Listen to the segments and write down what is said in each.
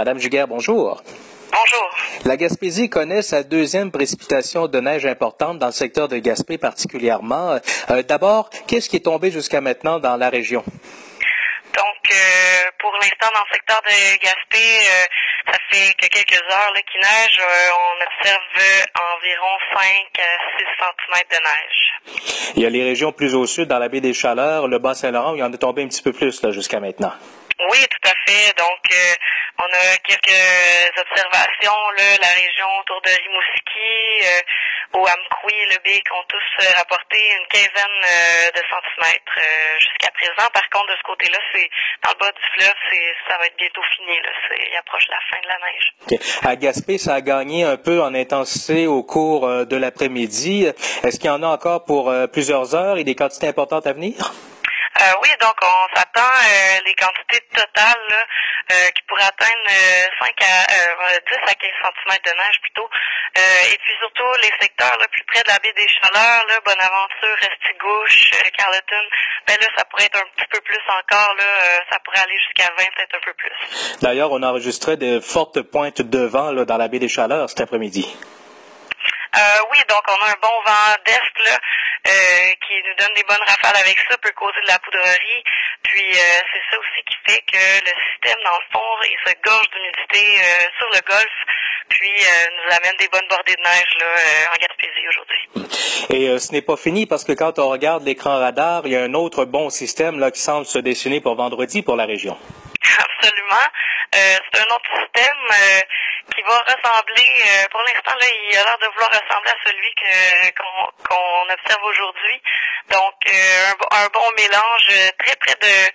Madame Giguère, bonjour. Bonjour. La Gaspésie connaît sa deuxième précipitation de neige importante dans le secteur de Gaspé particulièrement. Euh, D'abord, qu'est-ce qui est tombé jusqu'à maintenant dans la région? Donc, euh, pour l'instant, dans le secteur de Gaspé, euh, ça fait que quelques heures qu'il neige. On observe environ 5 à 6 cm de neige. Il y a les régions plus au sud, dans la baie des Chaleurs, le Bas-Saint-Laurent, où il y en a tombé un petit peu plus jusqu'à maintenant. Oui, tout à fait. Donc, on a quelques observations. Là, la région autour de Rimouski, euh, au Amkoui, le Bic ont tous euh, rapporté une quinzaine euh, de centimètres euh, jusqu'à présent. Par contre, de ce côté-là, c'est dans le bas du fleuve, c'est ça va être bientôt fini. Là, c'est, il approche la fin de la neige. À Gaspé, ça a gagné un peu en intensité au cours euh, de l'après-midi. Est-ce qu'il y en a encore pour plusieurs heures et des quantités importantes à venir? Euh, oui, donc on s'attend euh, les quantités totales là, euh, qui pourraient atteindre euh, 5 à euh, 10 à 15 cm de neige plutôt. Euh, et puis surtout les secteurs là, plus près de la baie des Chaleurs, là, Bonaventure, Restigouche, euh, Carleton, ben là, ça pourrait être un petit peu plus encore, là, euh, ça pourrait aller jusqu'à 20, peut-être un peu plus. D'ailleurs, on enregistrait de fortes pointes de vent là, dans la baie des Chaleurs cet après-midi. Euh, oui, donc on a un bon vent d'est là, euh, qui nous donne des bonnes rafales avec ça, peut causer de la poudrerie. Puis euh, c'est ça aussi qui fait que le système, dans le fond, il se gorge d'humidité euh, sur le golfe, puis euh, nous amène des bonnes bordées de neige là, euh, en Gaspésie aujourd'hui. Et euh, ce n'est pas fini parce que quand on regarde l'écran radar, il y a un autre bon système là, qui semble se dessiner pour vendredi pour la région. Absolument. Euh, c'est un autre système euh, qui va ressembler, euh, pour l'instant, là, il a l'air de vouloir ressembler à celui que qu'on qu'on observe aujourd'hui. Donc, euh, un, un bon mélange euh, très près de,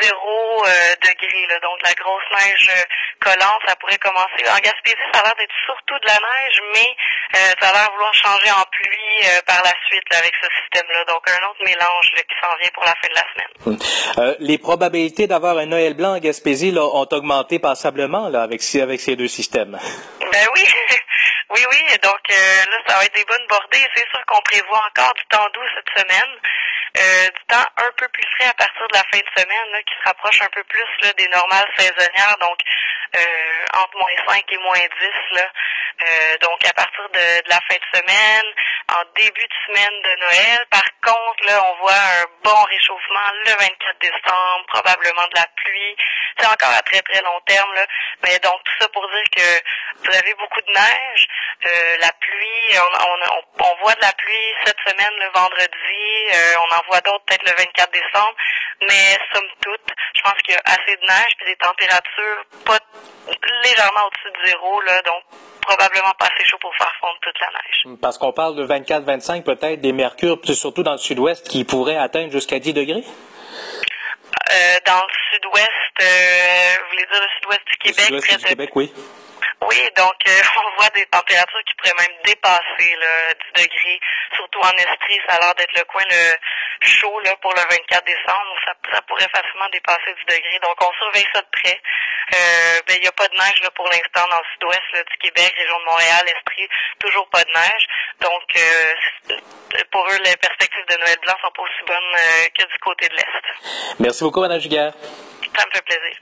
zéro euh, degré. Là. Donc, la grosse neige euh, collante, ça pourrait commencer. En Gaspésie, ça a l'air d'être surtout de la neige, mais euh, ça a l'air vouloir changer en pluie euh, par la suite là, avec ce système-là. Donc, un autre mélange là, qui s'en vient pour la fin de la semaine. Euh, les probabilités d'avoir un Noël blanc en Gaspésie là, ont augmenté passablement là, avec, avec ces deux systèmes. Ben oui, oui, oui. Donc euh, là, ça va être des bonnes bordées. C'est sûr qu'on prévoit encore du temps doux cette semaine. Euh, du temps un peu plus frais à partir de la fin de semaine, là, qui se rapproche un peu plus là, des normales saisonnières, donc euh, entre moins 5 et moins 10. Là. Euh, donc à partir de, de la fin de semaine, en début de semaine de Noël. Par contre, là, on voit un bon réchauffement le 24 décembre, probablement de la pluie. C'est encore à très très long terme. Là. Mais donc tout ça pour dire que vous avez beaucoup de neige, euh, la pluie, on, on, on, on voit de la pluie cette semaine le vendredi, euh, on en voit d'autres peut-être le 24 décembre, mais somme toute, je pense qu'il y a assez de neige puis des températures pas légèrement au-dessus de zéro, là, donc probablement pas assez chaud pour faire fondre toute la neige. Parce qu'on parle de 24-25 peut-être des mercures, surtout dans le sud-ouest, qui pourraient atteindre jusqu'à 10 degrés? Euh, dans le sud-ouest, euh, vous voulez dire le sud-ouest du Le Québec, sud-ouest près du de Québec, oui. Oui, donc euh, on voit des températures qui pourraient même dépasser là, 10 degrés, surtout en Estrie, ça a l'air d'être le coin le chaud là, pour le 24 décembre, ça, ça pourrait facilement dépasser 10 degrés. Donc on surveille ça de près. Euh, ben, il n'y a pas de neige là, pour l'instant dans le sud-ouest du Québec, région de Montréal, Estrie, toujours pas de neige. Donc euh, pour eux, les perspectives de Noël blanc sont pas aussi bonnes euh, que du côté de l'Est. Merci beaucoup, Mme Giguère. Ça me fait plaisir.